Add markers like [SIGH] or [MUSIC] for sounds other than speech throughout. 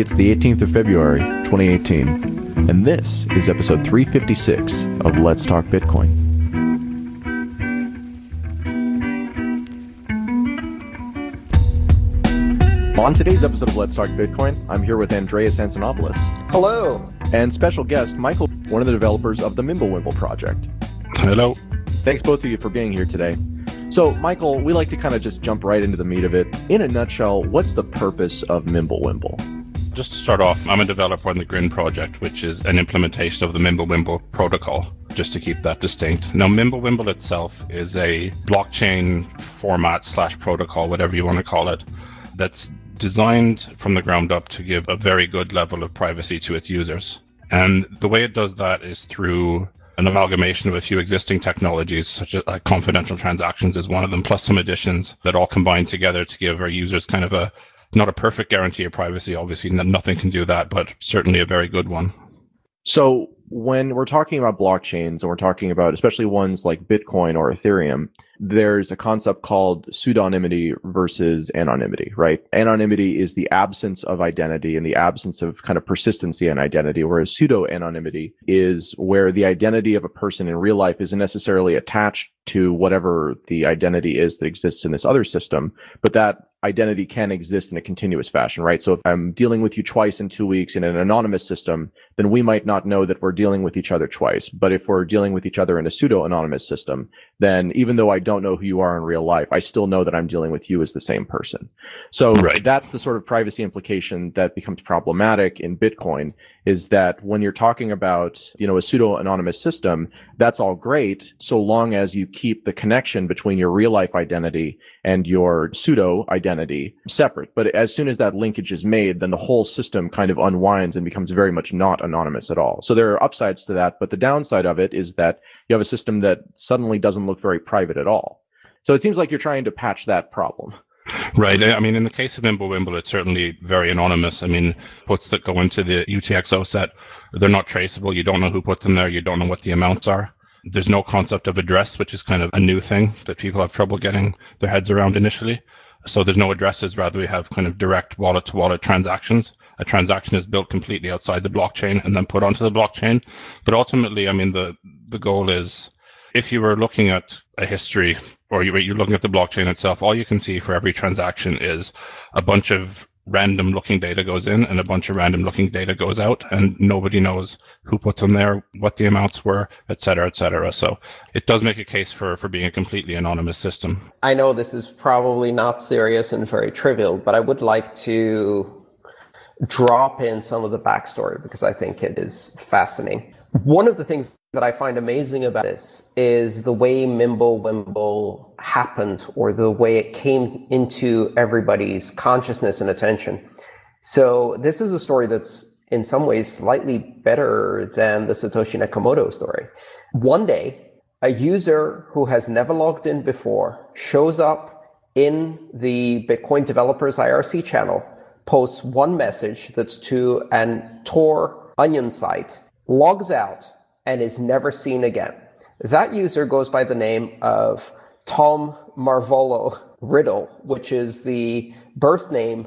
It's the 18th of February, 2018, and this is episode 356 of Let's Talk Bitcoin. On today's episode of Let's Talk Bitcoin, I'm here with Andreas Antonopoulos. Hello. And special guest, Michael, one of the developers of the Mimblewimble project. Hello. Thanks both of you for being here today. So, Michael, we like to kind of just jump right into the meat of it. In a nutshell, what's the purpose of Mimblewimble? Just to start off, I'm a developer on the Grin project, which is an implementation of the Mimblewimble protocol, just to keep that distinct. Now, Mimblewimble itself is a blockchain format slash protocol, whatever you want to call it, that's designed from the ground up to give a very good level of privacy to its users. And the way it does that is through an amalgamation of a few existing technologies, such as confidential transactions is one of them, plus some additions that all combine together to give our users kind of a not a perfect guarantee of privacy. Obviously, nothing can do that, but certainly a very good one. So, when we're talking about blockchains and we're talking about especially ones like Bitcoin or Ethereum, there's a concept called pseudonymity versus anonymity, right? Anonymity is the absence of identity and the absence of kind of persistency and identity, whereas pseudo anonymity is where the identity of a person in real life isn't necessarily attached to whatever the identity is that exists in this other system, but that identity can exist in a continuous fashion, right? So if I'm dealing with you twice in two weeks in an anonymous system, then we might not know that we're dealing with each other twice. But if we're dealing with each other in a pseudo anonymous system, then even though I don't know who you are in real life, I still know that I'm dealing with you as the same person. So right. that's the sort of privacy implication that becomes problematic in Bitcoin is that when you're talking about, you know, a pseudo anonymous system, that's all great so long as you keep the connection between your real life identity and your pseudo identity separate. But as soon as that linkage is made, then the whole system kind of unwinds and becomes very much not anonymous at all. So there are upsides to that, but the downside of it is that you have a system that suddenly doesn't look very private at all. So it seems like you're trying to patch that problem. Right. I mean, in the case of Mimblewimble, it's certainly very anonymous. I mean, puts that go into the UTXO set, they're not traceable. You don't know who put them there. You don't know what the amounts are. There's no concept of address, which is kind of a new thing that people have trouble getting their heads around initially. So there's no addresses. Rather, we have kind of direct wallet to wallet transactions. A transaction is built completely outside the blockchain and then put onto the blockchain. But ultimately, I mean, the, the goal is if you were looking at a history or you, you're looking at the blockchain itself, all you can see for every transaction is a bunch of random looking data goes in and a bunch of random looking data goes out and nobody knows who put them there what the amounts were et cetera et cetera so it does make a case for for being a completely anonymous system i know this is probably not serious and very trivial but i would like to drop in some of the backstory because i think it is fascinating one of the things that I find amazing about this is the way Mimblewimble happened or the way it came into everybody's consciousness and attention. So this is a story that's in some ways slightly better than the Satoshi Nakamoto story. One day, a user who has never logged in before shows up in the Bitcoin developers IRC channel, posts one message that's to an Tor onion site logs out, and is never seen again. That user goes by the name of Tom Marvolo Riddle, which is the birth name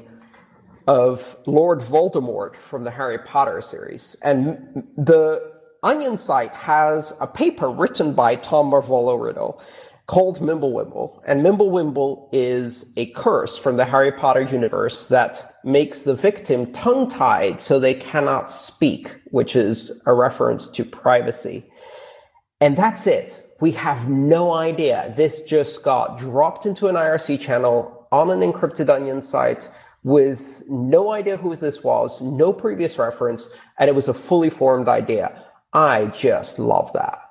of Lord Voldemort from the Harry Potter series. And the Onion site has a paper written by Tom Marvolo Riddle called Mimblewimble. And Mimblewimble is a curse from the Harry Potter universe that makes the victim tongue tied so they cannot speak, which is a reference to privacy. And that's it. We have no idea. This just got dropped into an IRC channel on an encrypted onion site with no idea who this was, no previous reference, and it was a fully formed idea. I just love that.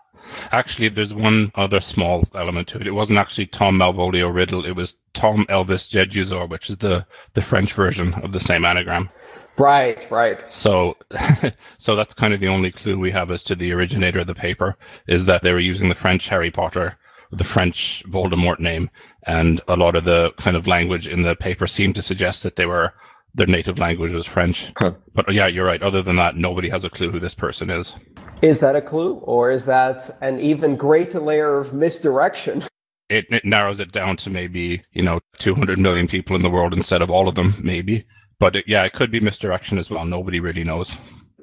Actually, there's one other small element to it. It wasn't actually Tom Marvolo Riddle. It was Tom Elvis Jedusor, which is the, the French version of the same anagram. Right, right. So, [LAUGHS] so that's kind of the only clue we have as to the originator of the paper is that they were using the French Harry Potter, the French Voldemort name, and a lot of the kind of language in the paper seemed to suggest that they were their native language was French. Huh. But yeah, you're right. Other than that, nobody has a clue who this person is. Is that a clue, or is that an even greater layer of misdirection? It, it narrows it down to maybe you know 200 million people in the world instead of all of them, maybe. But it, yeah, it could be misdirection as well. Nobody really knows.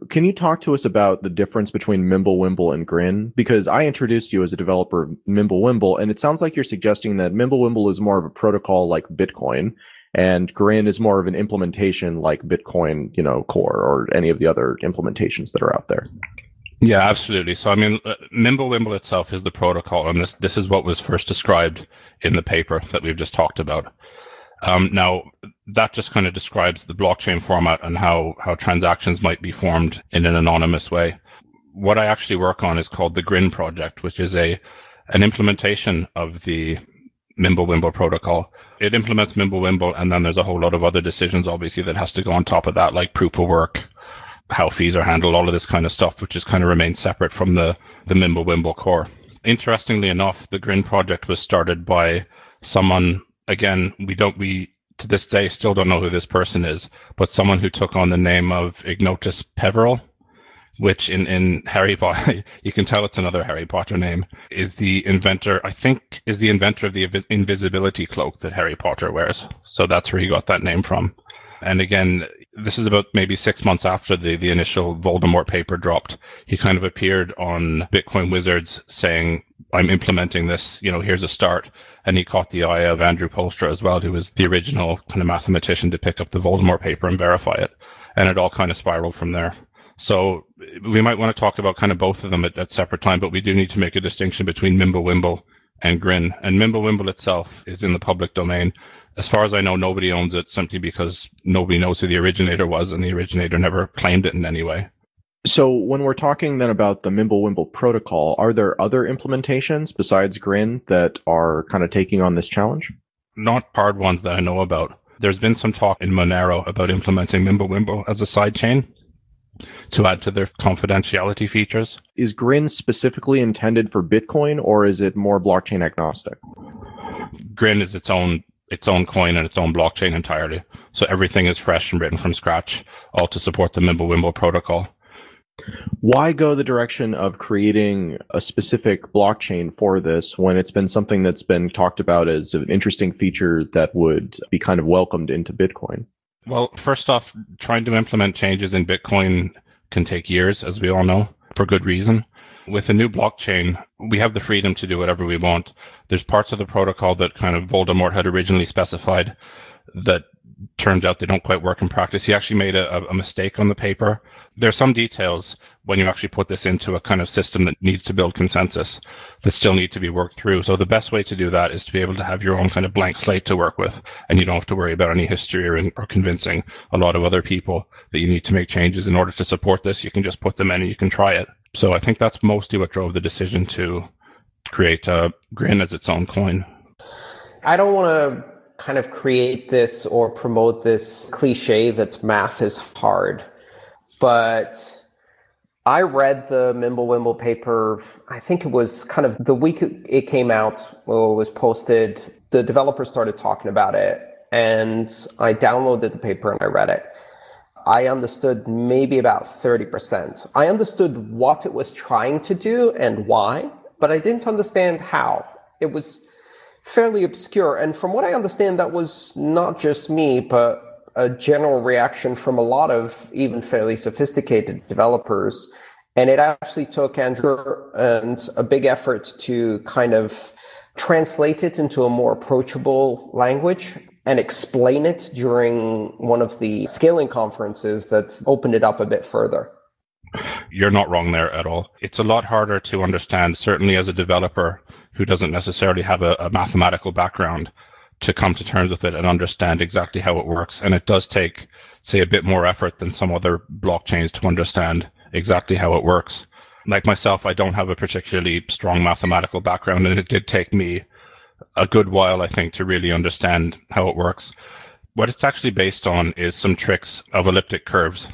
Can you talk to us about the difference between Mimblewimble and Grin? Because I introduced you as a developer of Mimblewimble, and it sounds like you're suggesting that Mimblewimble is more of a protocol like Bitcoin, and Grin is more of an implementation like Bitcoin, you know, Core or any of the other implementations that are out there. Yeah, absolutely. So, I mean, uh, Mimblewimble itself is the protocol, and this this is what was first described in the paper that we've just talked about. Um, now, that just kind of describes the blockchain format and how, how transactions might be formed in an anonymous way. What I actually work on is called the Grin project, which is a an implementation of the Mimblewimble protocol. It implements Mimblewimble, and then there's a whole lot of other decisions, obviously, that has to go on top of that, like proof of work, how fees are handled, all of this kind of stuff, which is kind of remains separate from the the Mimblewimble core. Interestingly enough, the Grin project was started by someone again, we don't we to this day still don't know who this person is, but someone who took on the name of Ignotus Peverell, which in, in Harry Potter, [LAUGHS] you can tell it's another Harry Potter name, is the inventor, I think, is the inventor of the invisibility cloak that Harry Potter wears. So that's where he got that name from. And again, this is about maybe six months after the, the initial Voldemort paper dropped. He kind of appeared on Bitcoin Wizards saying, I'm implementing this, you know, here's a start. And he caught the eye of Andrew Poelstra as well, who was the original kind of mathematician to pick up the Voldemort paper and verify it. And it all kind of spiraled from there. So we might want to talk about kind of both of them at, at separate time, but we do need to make a distinction between Mimblewimble and Grin. And Mimblewimble itself is in the public domain. As far as I know, nobody owns it simply because nobody knows who the originator was, and the originator never claimed it in any way. So when we're talking then about the Mimblewimble protocol, are there other implementations besides Grin that are kind of taking on this challenge? Not hard ones that I know about. There's been some talk in Monero about implementing Mimblewimble as a sidechain to add to their confidentiality features. Is Grin specifically intended for Bitcoin or is it more blockchain agnostic? Grin is its own its own coin and its own blockchain entirely. So everything is fresh and written from scratch, all to support the Mimblewimble protocol. Why go the direction of creating a specific blockchain for this when it's been something that's been talked about as an interesting feature that would be kind of welcomed into Bitcoin? Well, first off, trying to implement changes in Bitcoin can take years, as we all know, for good reason. With a new blockchain, we have the freedom to do whatever we want. There's parts of the protocol that kind of Voldemort had originally specified that turns out they don't quite work in practice. He actually made a, a mistake on the paper. There's some details when you actually put this into a kind of system that needs to build consensus that still need to be worked through. So the best way to do that is to be able to have your own kind of blank slate to work with, and you don't have to worry about any history or, or convincing a lot of other people that you need to make changes in order to support this. You can just put them in and you can try it. So I think that's mostly what drove the decision to create a Grin as its own coin. I don't want to kind of create this or promote this cliche that math is hard. But I read the Mimblewimble paper, I think it was kind of the week it came out, or it was posted, the developers started talking about it. And I downloaded the paper and I read it. I understood maybe about 30%. I understood what it was trying to do and why, but I didn't understand how. It was fairly obscure. And from what I understand, that was not just me, but a general reaction from a lot of even fairly sophisticated developers. And it actually took Andrew and a big effort to kind of translate it into a more approachable language and explain it during one of the scaling conferences that opened it up a bit further. You're not wrong there at all. It's a lot harder to understand, certainly as a developer, who doesn't necessarily have a, a mathematical background to come to terms with it and understand exactly how it works. And it does take, say, a bit more effort than some other blockchains to understand exactly how it works. Like myself, I don't have a particularly strong mathematical background, and it did take me a good while, I think, to really understand how it works. What it's actually based on is some tricks of elliptic curves.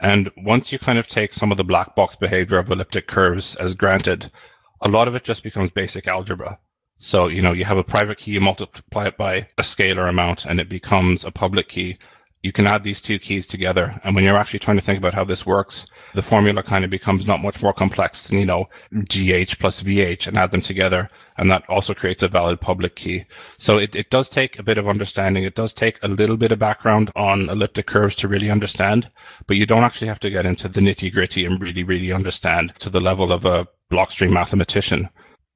And once you kind of take some of the black box behavior of elliptic curves as granted, a lot of it just becomes basic algebra. So, you know, you have a private key, you multiply it by a scalar amount, and it becomes a public key. You can add these two keys together. And when you're actually trying to think about how this works, the formula kind of becomes not much more complex than, you know, GH plus VH and add them together. And that also creates a valid public key. So it, it does take a bit of understanding. It does take a little bit of background on elliptic curves to really understand, but you don't actually have to get into the nitty gritty and really, really understand to the level of a blockstream mathematician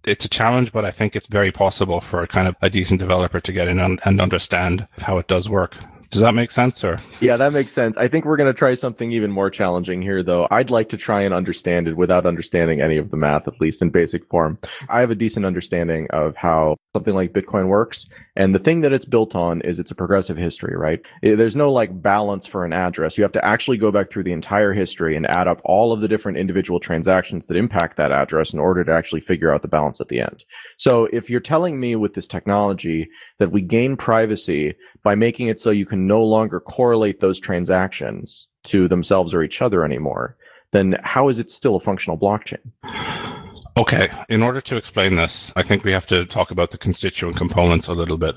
it's a challenge, but I think it's very possible for a kind of a decent developer to get in and, and understand how it does work. Does that make sense or? Yeah, that makes sense. I think we're going to try something even more challenging here though. I'd like to try and understand it without understanding any of the math, at least in basic form. I have a decent understanding of how something like Bitcoin works. And the thing that it's built on is it's a progressive history, right? There's no like balance for an address. You have to actually go back through the entire history and add up all of the different individual transactions that impact that address in order to actually figure out the balance at the end. So if you're telling me with this technology that we gain privacy by making it so you can no longer correlate those transactions to themselves or each other anymore, then how is it still a functional blockchain? Okay, in order to explain this, I think we have to talk about the constituent components a little bit.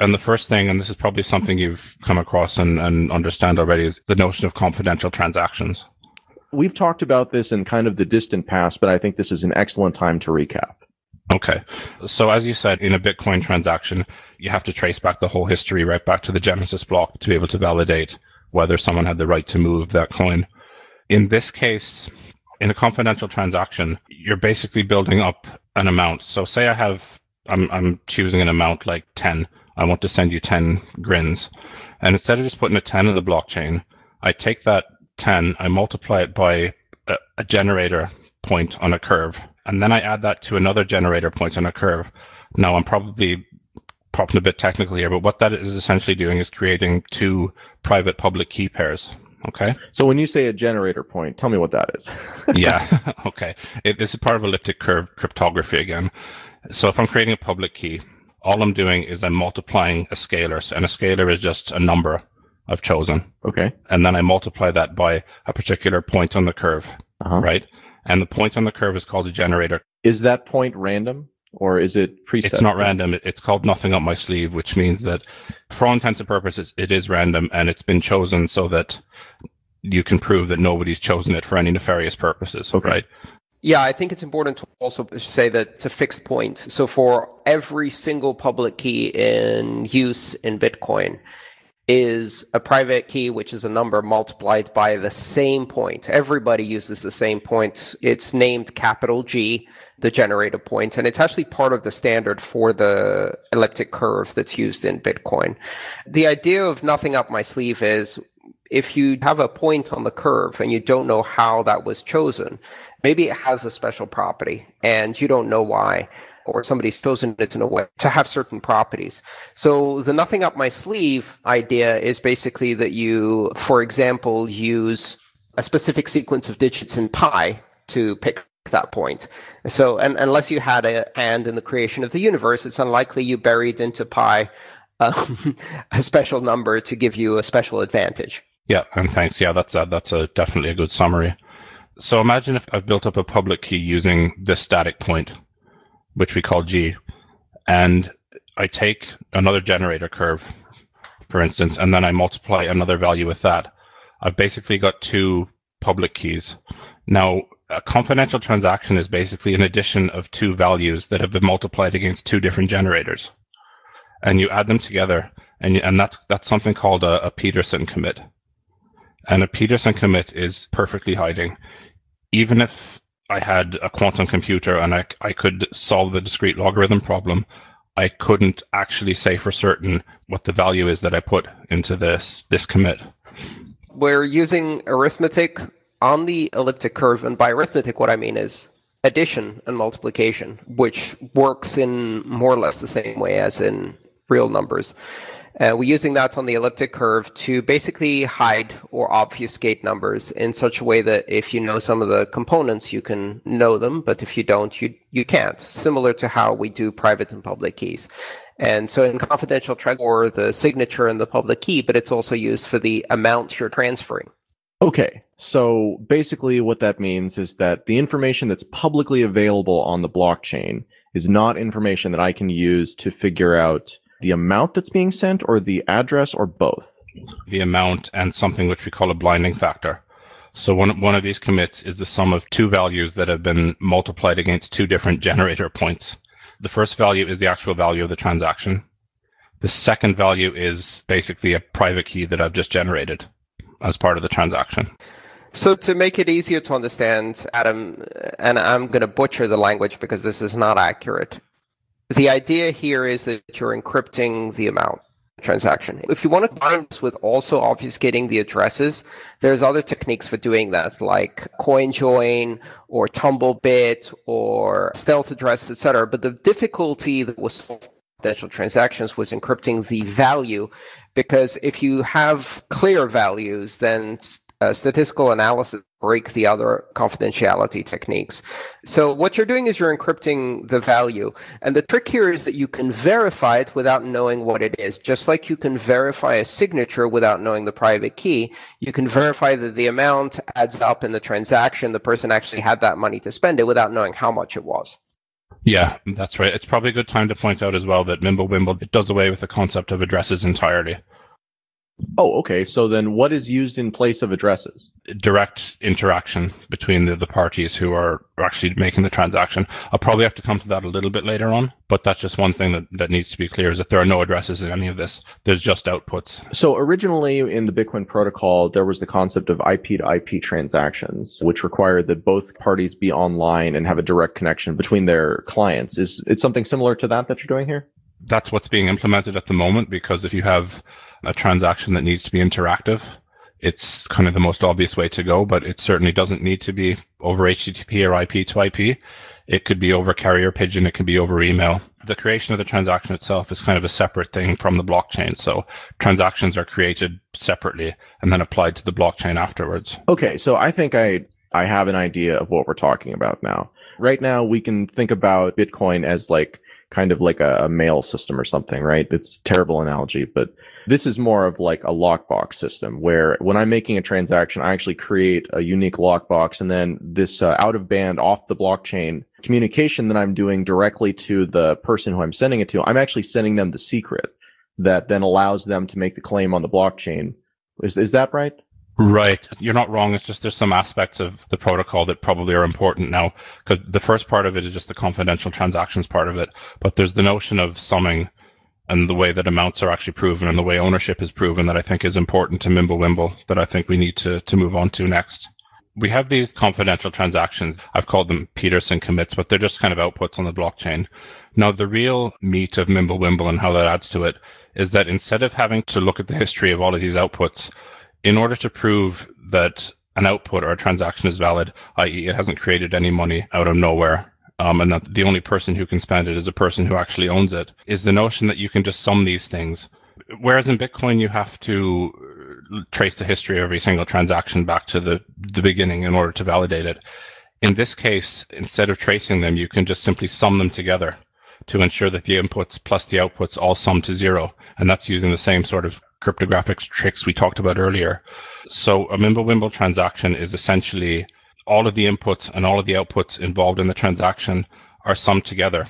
And the first thing, and this is probably something you've come across and, and understand already, is the notion of confidential transactions. We've talked about this in kind of the distant past, but I think this is an excellent time to recap. Okay. So as you said, in a Bitcoin transaction, you have to trace back the whole history right back to the Genesis block to be able to validate whether someone had the right to move that coin. In this case, in a confidential transaction, you're basically building up an amount. So say I have, I'm, I'm choosing an amount like 10. I want to send you 10 grins. And instead of just putting a 10 in the blockchain, I take that 10, I multiply it by a, a generator point on a curve, and then I add that to another generator point on a curve. Now I'm probably popping a bit technical here, but what that is essentially doing is creating two private public key pairs. Okay. So when you say a generator point, tell me what that is. [LAUGHS] yeah. [LAUGHS] okay. It, this is part of elliptic curve cryptography again. So if I'm creating a public key, all I'm doing is I'm multiplying a scalar, and a scalar is just a number I've chosen. Okay. And then I multiply that by a particular point on the curve. Uh-huh. Right. And the point on the curve is called a generator. Is that point random? Or is it preset? It's not random. It's called nothing up my sleeve, which means that for all intents and purposes, it is random and it's been chosen so that you can prove that nobody's chosen it for any nefarious purposes, okay. right? Yeah, I think it's important to also say that it's a fixed point. So for every single public key in use in Bitcoin, is a private key, which is a number multiplied by the same point. Everybody uses the same point. It's named capital G, the generator point, and it's actually part of the standard for the elliptic curve that's used in Bitcoin. The idea of nothing up my sleeve is if you have a point on the curve and you don't know how that was chosen, maybe it has a special property and you don't know why or somebody's chosen it in a way to have certain properties. So the nothing up my sleeve idea is basically that you, for example, use a specific sequence of digits in pi to pick that point. So, and, unless you had a hand in the creation of the universe, it's unlikely you buried into pi um, [LAUGHS] a special number to give you a special advantage. Yeah, and thanks. Yeah, that's a, that's a definitely a good summary. So imagine if I've built up a public key using this static point which we call G, and I take another generator curve, for instance, and then I multiply another value with that. I've basically got two public keys. Now, a confidential transaction is basically an addition of two values that have been multiplied against two different generators, and you add them together, and and that's that's something called a, a Pedersen commit. And a Pedersen commit is perfectly hiding. Even if I had a quantum computer and I, I could solve the discrete logarithm problem, I couldn't actually say for certain what the value is that I put into this this commit. We're using arithmetic on the elliptic curve, and by arithmetic, what I mean is addition and multiplication, which works in more or less the same way as in real numbers. Uh, we're using that on the elliptic curve to basically hide or obfuscate numbers in such a way that if you know some of the components, you can know them, but if you don't, you you can't. Similar to how we do private and public keys. And so in confidential transfer, the signature and the public key, but it's also used for the amount you're transferring. Okay. So basically what that means is that the information that's publicly available on the blockchain is not information that I can use to figure out the amount that's being sent or the address or both? The amount and something which we call a blinding factor. So one, one of these commits is the sum of two values that have been multiplied against two different [LAUGHS] generator points. The first value is the actual value of the transaction. The second value is basically a private key that I've just generated as part of the transaction. So to make it easier to understand, Adam, and I'm going to butcher the language because this is not accurate. The idea here is that you're encrypting the amount transaction. If you want to combine this with also obfuscating the addresses, there's other techniques for doing that, like CoinJoin or TumbleBit or stealth address, etc. But the difficulty that was confidential transactions was encrypting the value, because if you have clear values, then uh, statistical analysis break the other confidentiality techniques. So what you're doing is you're encrypting the value. And the trick here is that you can verify it without knowing what it is. Just like you can verify a signature without knowing the private key, you can verify that the amount adds up in the transaction. The person actually had that money to spend it without knowing how much it was. Yeah, that's right. It's probably a good time to point out as well that Mimblewimble it does away with the concept of addresses entirely. Oh, okay. So then what is used in place of addresses? Direct interaction between the, the parties who are actually making the transaction. I'll probably have to come to that a little bit later on, but that's just one thing that, that needs to be clear is that there are no addresses in any of this. There's just outputs. So originally in the Bitcoin protocol, there was the concept of IP to IP transactions, which require that both parties be online and have a direct connection between their clients. Is it something similar to that that you're doing here? That's what's being implemented at the moment because if you have a transaction that needs to be interactive, it's kind of the most obvious way to go, but it certainly doesn't need to be over HTTP or IP to IP. It could be over carrier pigeon. It could be over email. The creation of the transaction itself is kind of a separate thing from the blockchain. So transactions are created separately and then applied to the blockchain afterwards. Okay. So I think I, I have an idea of what we're talking about now. Right now, we can think about Bitcoin as like kind of like a, a mail system or something, right? It's terrible analogy, but this is more of like a lockbox system where when I'm making a transaction, I actually create a unique lockbox and then this uh, out of band off the blockchain communication that I'm doing directly to the person who I'm sending it to, I'm actually sending them the secret that then allows them to make the claim on the blockchain. Is, is that right? Right. You're not wrong. It's just there's some aspects of the protocol that probably are important now. Because the first part of it is just the confidential transactions part of it. But there's the notion of summing and the way that amounts are actually proven and the way ownership is proven that I think is important to Mimblewimble that I think we need to, to move on to next. We have these confidential transactions. I've called them Pedersen commits, but they're just kind of outputs on the blockchain. Now, the real meat of Mimblewimble and how that adds to it is that instead of having to look at the history of all of these outputs, in order to prove that an output or a transaction is valid, i.e., it hasn't created any money out of nowhere, um, and the only person who can spend it is a person who actually owns it, is the notion that you can just sum these things. Whereas in Bitcoin, you have to trace the history of every single transaction back to the, the beginning in order to validate it. In this case, instead of tracing them, you can just simply sum them together to ensure that the inputs plus the outputs all sum to zero. And that's using the same sort of cryptographic tricks we talked about earlier. So a Mimblewimble transaction is essentially all of the inputs and all of the outputs involved in the transaction are summed together.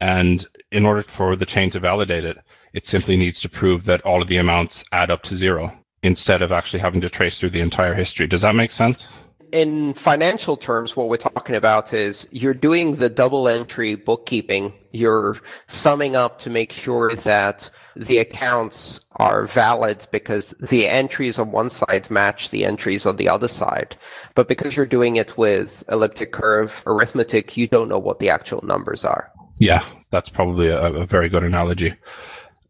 And in order for the chain to validate it, it simply needs to prove that all of the amounts add up to zero instead of actually having to trace through the entire history. Does that make sense? In financial terms, what we're talking about is you're doing the double entry bookkeeping. You're summing up to make sure that the accounts are valid because the entries on one side match the entries on the other side. But because you're doing it with elliptic curve arithmetic, you don't know what the actual numbers are. Yeah, that's probably a, a very good analogy.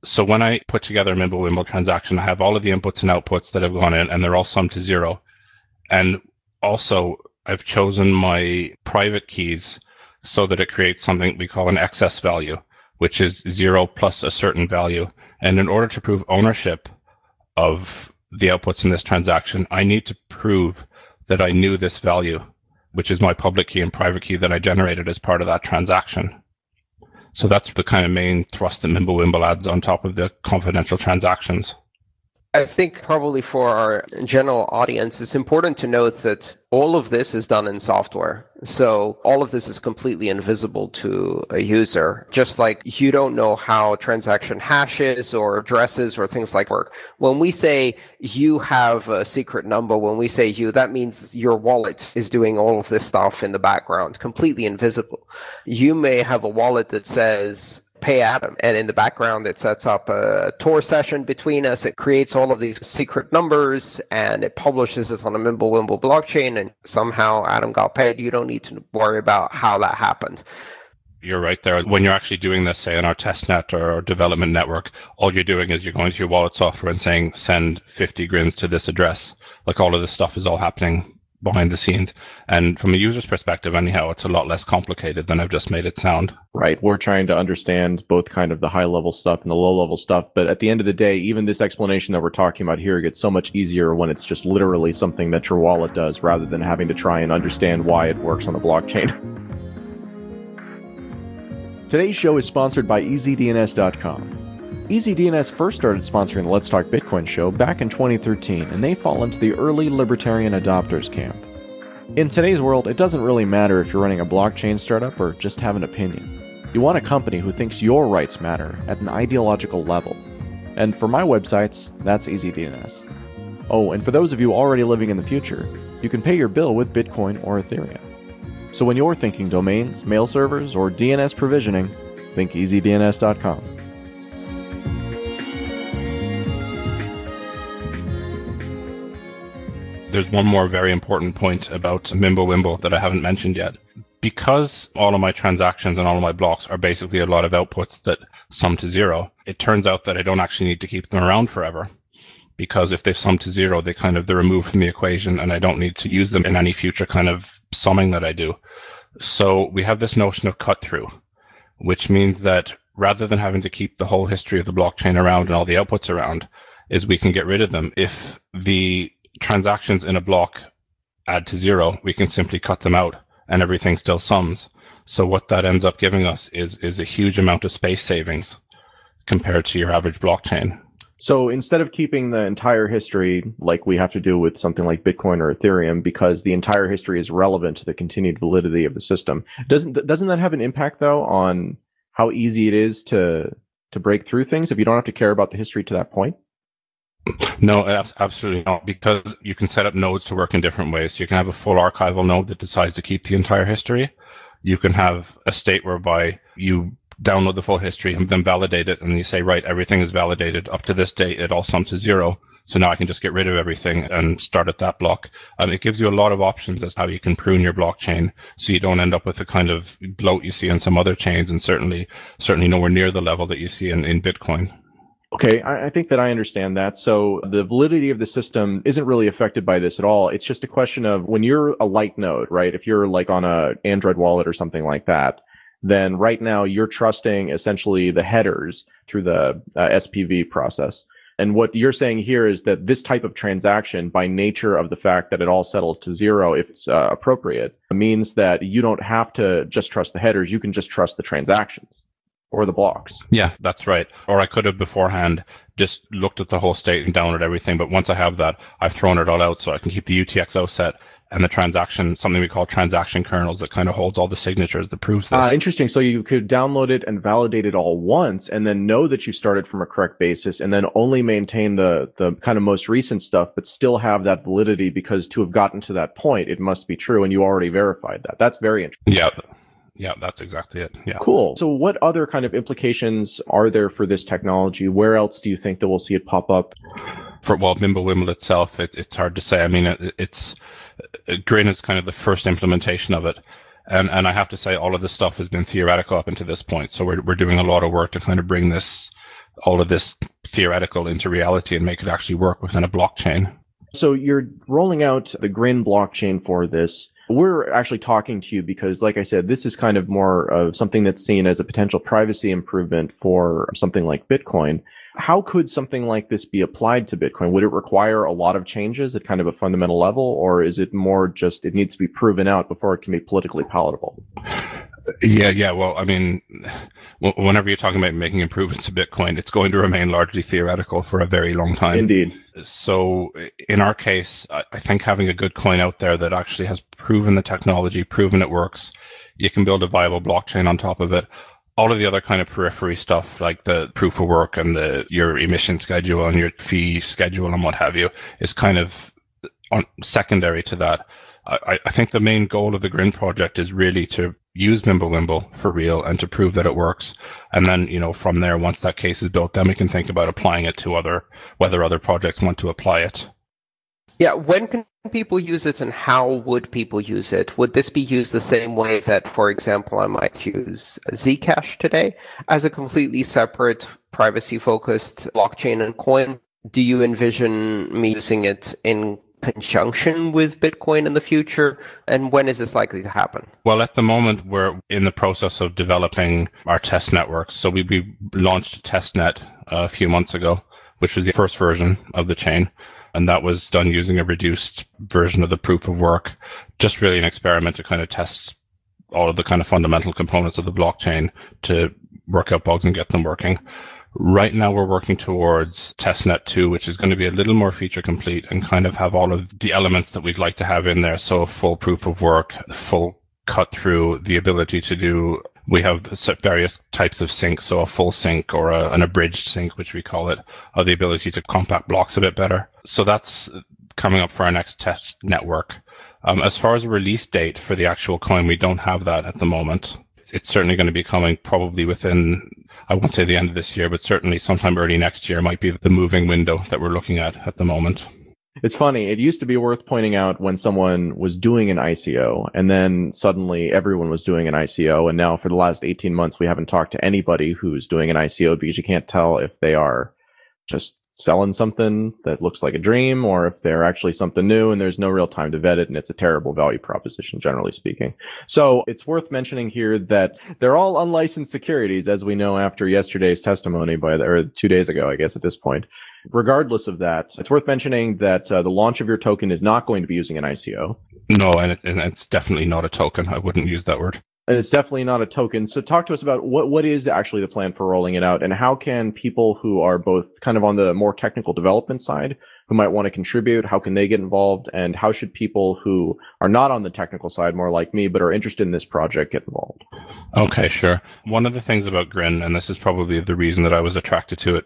So when I put together a Mimblewimble transaction, I have all of the inputs and outputs that have gone in and they're all summed to zero. And also I've chosen my private keys so that it creates something we call an excess value, which is zero plus a certain value. And in order to prove ownership of the outputs in this transaction, I need to prove that I knew this value, which is my public key and private key that I generated as part of that transaction. So that's the kind of main thrust that Mimblewimble adds on top of the confidential transactions. I think probably for our general audience, it's important to note that all of this is done in software. So all of this is completely invisible to a user, just like you don't know how transaction hashes or addresses or things like work. When we say you have a secret number, when we say you, that means your wallet is doing all of this stuff in the background, completely invisible. You may have a wallet that says pay Adam. And in the background, it sets up a Tor session between us. It creates all of these secret numbers and it publishes it on a Mimblewimble blockchain. And somehow Adam got paid. You don't need to worry about how that happened. You're right there. When you're actually doing this, say in our testnet or our development network, all you're doing is you're going to your wallet software and saying, send 50 grins to this address. Like all of this stuff is all happening behind the scenes. And from a user's perspective, anyhow, it's a lot less complicated than I've just made it sound. Right. We're trying to understand both kind of the high level stuff and the low level stuff. But at the end of the day, even this explanation that we're talking about here gets so much easier when it's just literally something that your wallet does rather than having to try and understand why it works on the blockchain. [LAUGHS] Today's show is sponsored by EasyDNS.com. EasyDNS first started sponsoring the Let's Talk Bitcoin show back in 2013, and they fall into the early libertarian adopters camp. In today's world, it doesn't really matter if you're running a blockchain startup or just have an opinion. You want a company who thinks your rights matter at an ideological level. And for my websites, that's EasyDNS. Oh, and for those of you already living in the future, you can pay your bill with Bitcoin or Ethereum. So when you're thinking domains, mail servers, or DNS provisioning, think EasyDNS.com. there's one more very important point about Mimblewimble that I haven't mentioned yet. Because all of my transactions and all of my blocks are basically a lot of outputs that sum to zero, it turns out that I don't actually need to keep them around forever. Because if they sum to zero, they kind of they're removed from the equation and I don't need to use them in any future kind of summing that I do. So we have this notion of cut through, which means that rather than having to keep the whole history of the blockchain around and all the outputs around, is we can get rid of them if the transactions in a block add to zero, we can simply cut them out and everything still sums. So what that ends up giving us is is a huge amount of space savings compared to your average blockchain. So instead of keeping the entire history like we have to do with something like Bitcoin or Ethereum, because the entire history is relevant to the continued validity of the system, doesn't doesn't that have an impact though on how easy it is to to break through things if you don't have to care about the history to that point? No, absolutely not, because you can set up nodes to work in different ways. You can have a full archival node that decides to keep the entire history. You can have a state whereby you download the full history and then validate it, and you say, right, everything is validated up to this date. It all sums to zero. So now I can just get rid of everything and start at that block. And it gives you a lot of options as how you can prune your blockchain, so you don't end up with the kind of bloat you see in some other chains, and certainly, certainly nowhere near the level that you see in, in Bitcoin. Okay, I, I, think that I understand that. So the validity of the system isn't really affected by this at all. It's just a question of when you're a light node, right? If you're like on a Android wallet or something like that, then right now you're trusting essentially the headers through the uh, SPV process. And what you're saying here is that this type of transaction, by nature of the fact that it all settles to zero if it's uh, appropriate, means that you don't have to just trust the headers. You can just trust the transactions or the blocks. Yeah, that's right. Or I could have beforehand just looked at the whole state and downloaded everything. But once I have that, I've thrown it all out so I can keep the UTXO set and the transaction, something we call transaction kernels that kind of holds all the signatures that proves this. Uh, interesting. So you could download it and validate it all once and then know that you started from a correct basis and then only maintain the, the kind of most recent stuff, but still have that validity because to have gotten to that point, it must be true. And you already verified that. That's very interesting. Yeah. Yeah, that's exactly it. Yeah. Cool. So what other kind of implications are there for this technology? Where else do you think that we'll see it pop up? For well, Mimblewimble itself, it, it's hard to say. I mean, it, it's uh, Grin is kind of the first implementation of it. And and I have to say all of this stuff has been theoretical up until this point. So we're we're doing a lot of work to kind of bring this all of this theoretical into reality and make it actually work within a blockchain. So you're rolling out the Grin blockchain for this. We're actually talking to you because, like I said, this is kind of more of something that's seen as a potential privacy improvement for something like Bitcoin. How could something like this be applied to Bitcoin? Would it require a lot of changes at kind of a fundamental level, or is it more just it needs to be proven out before it can be politically palatable? Yeah, yeah. Well, I mean, whenever you're talking about making improvements to Bitcoin, it's going to remain largely theoretical for a very long time. Indeed. So, in our case, I think having a good coin out there that actually has proven the technology, proven it works, you can build a viable blockchain on top of it. All of the other kind of periphery stuff, like the proof of work and the your emission schedule and your fee schedule and what have you, is kind of on, secondary to that. I, I think the main goal of the Grin project is really to use Mimblewimble for real and to prove that it works. And then, you know, from there, once that case is built, then we can think about applying it to other, whether other projects want to apply it. Yeah, when can people use it and how would people use it? Would this be used the same way that, for example, I might use Zcash today as a completely separate privacy focused blockchain and coin? Do you envision me using it in conjunction with Bitcoin in the future? And when is this likely to happen? Well, at the moment, we're in the process of developing our test network. So we, we launched a test net a few months ago, which was the first version of the chain. And that was done using a reduced version of the proof of work, just really an experiment to kind of test all of the kind of fundamental components of the blockchain to work out bugs and get them working. Right now, we're working towards testnet 2, which is going to be a little more feature complete and kind of have all of the elements that we'd like to have in there. So, full proof of work, full cut through, the ability to do. We have various types of sync, so a full sync or a, an abridged sync, which we call it, or the ability to compact blocks a bit better. So that's coming up for our next test network. Um, as far as a release date for the actual coin, we don't have that at the moment. It's certainly going to be coming probably within I won't say the end of this year, but certainly sometime early next year might be the moving window that we're looking at at the moment. It's funny. It used to be worth pointing out when someone was doing an ICO and then suddenly everyone was doing an ICO. And now for the last 18 months, we haven't talked to anybody who's doing an ICO because you can't tell if they are just selling something that looks like a dream or if they're actually something new and there's no real time to vet it and it's a terrible value proposition generally speaking. So it's worth mentioning here that they're all unlicensed securities as we know after yesterday's testimony by the, or 2 days ago I guess at this point. Regardless of that, it's worth mentioning that uh, the launch of your token is not going to be using an ICO. No, and, it, and it's definitely not a token. I wouldn't use that word and it's definitely not a token. So talk to us about what what is actually the plan for rolling it out and how can people who are both kind of on the more technical development side who might want to contribute, how can they get involved and how should people who are not on the technical side more like me but are interested in this project get involved? Okay, sure. One of the things about Grin and this is probably the reason that I was attracted to it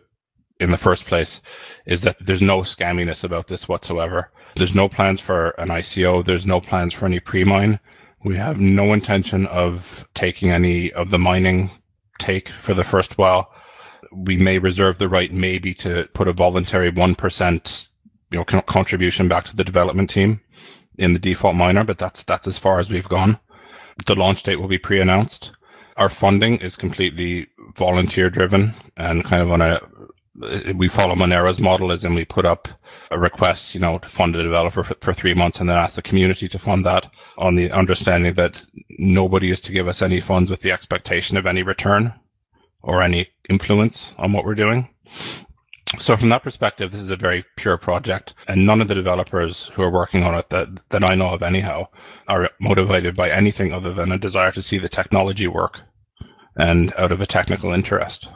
in the first place is that there's no scamminess about this whatsoever. There's no plans for an ICO, there's no plans for any pre-mine we have no intention of taking any of the mining take for the first while. We may reserve the right maybe to put a voluntary 1% you know contribution back to the development team in the default miner, but that's that's as far as we've gone. The launch date will be pre-announced. Our funding is completely volunteer driven and kind of on a we follow Monero's model as in we put up a request, you know, to fund a developer for, for, three months and then ask the community to fund that on the understanding that nobody is to give us any funds with the expectation of any return or any influence on what we're doing. So from that perspective, this is a very pure project and none of the developers who are working on it that, that I know of anyhow are motivated by anything other than a desire to see the technology work and out of a technical interest.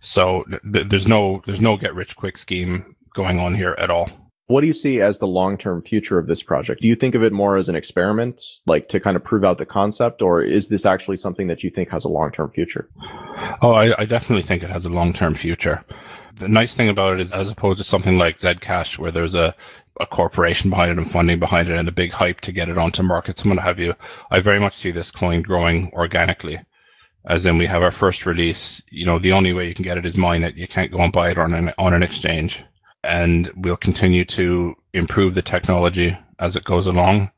So th- there's no there's no get rich quick scheme going on here at all. What do you see as the long term future of this project? Do you think of it more as an experiment, like to kind of prove out the concept, or is this actually something that you think has a long term future? Oh, I, I definitely think it has a long term future. The nice thing about it is, as opposed to something like Zcash, where there's a, a corporation behind it and funding behind it and a big hype to get it onto markets and what have you, I very much see this coin growing organically as in we have our first release. You know, the only way you can get it is mine it. You can't go and buy it on an on an exchange. And we'll continue to improve the technology as it goes along.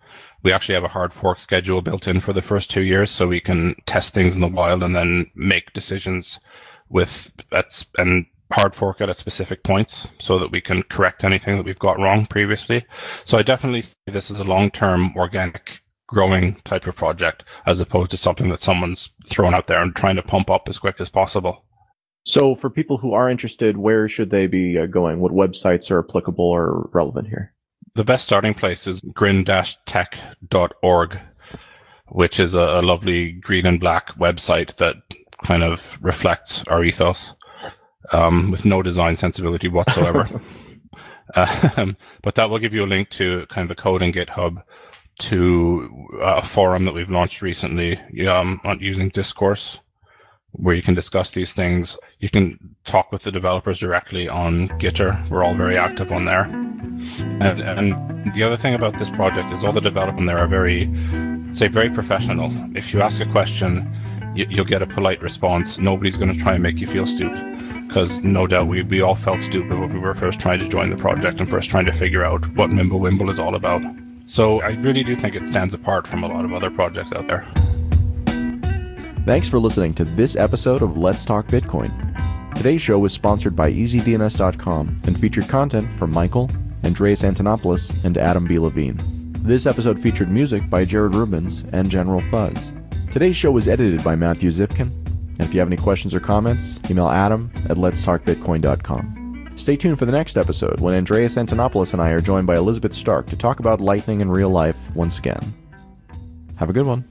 We actually have a hard fork schedule built in for the first two years, so we can test things in the wild and then make decisions with at, and hard fork it at specific points so that we can correct anything that we've got wrong previously. So I definitely see this as a long term organic growing type of project as opposed to something that someone's thrown out there and trying to pump up as quick as possible. So, for people who are interested, where should they be uh, going? What websites are applicable or relevant here? The best starting place is grin-tech.org. which is a, lovely green and black website that kind of reflects our ethos um, with no design sensibility whatsoever. [LAUGHS] [LAUGHS] um, but that will give you a link to kind of the code in GitHub to a forum that we've launched recently um, on using Discourse, where you can discuss these things. You can talk with the developers directly on Gitter. We're all very active on there. And, and the other thing about this project is all the development there are very, say, very professional. If you ask a question, you, you'll get a polite response. Nobody's going to try and make you feel stupid because no doubt we, we all felt stupid when we were first trying to join the project and first trying to figure out what Mimblewimble is all about. So I really do think it stands apart from a lot of other projects out there. Thanks for listening to this episode of Let's Talk Bitcoin. Today's show was sponsored by EasyDNS.com and featured content from Michael, Andreas Antonopoulos, and Adam B. Levine. This episode featured music by Jared Rubens and General Fuzz. Today's show was edited by Matthew Zipkin. And if you have any questions or comments, email adam at letstalkbitcoin.com. Stay tuned for the next episode when Andreas Antonopoulos and I are joined by Elizabeth Stark to talk about lightning in real life once again. Have a good one.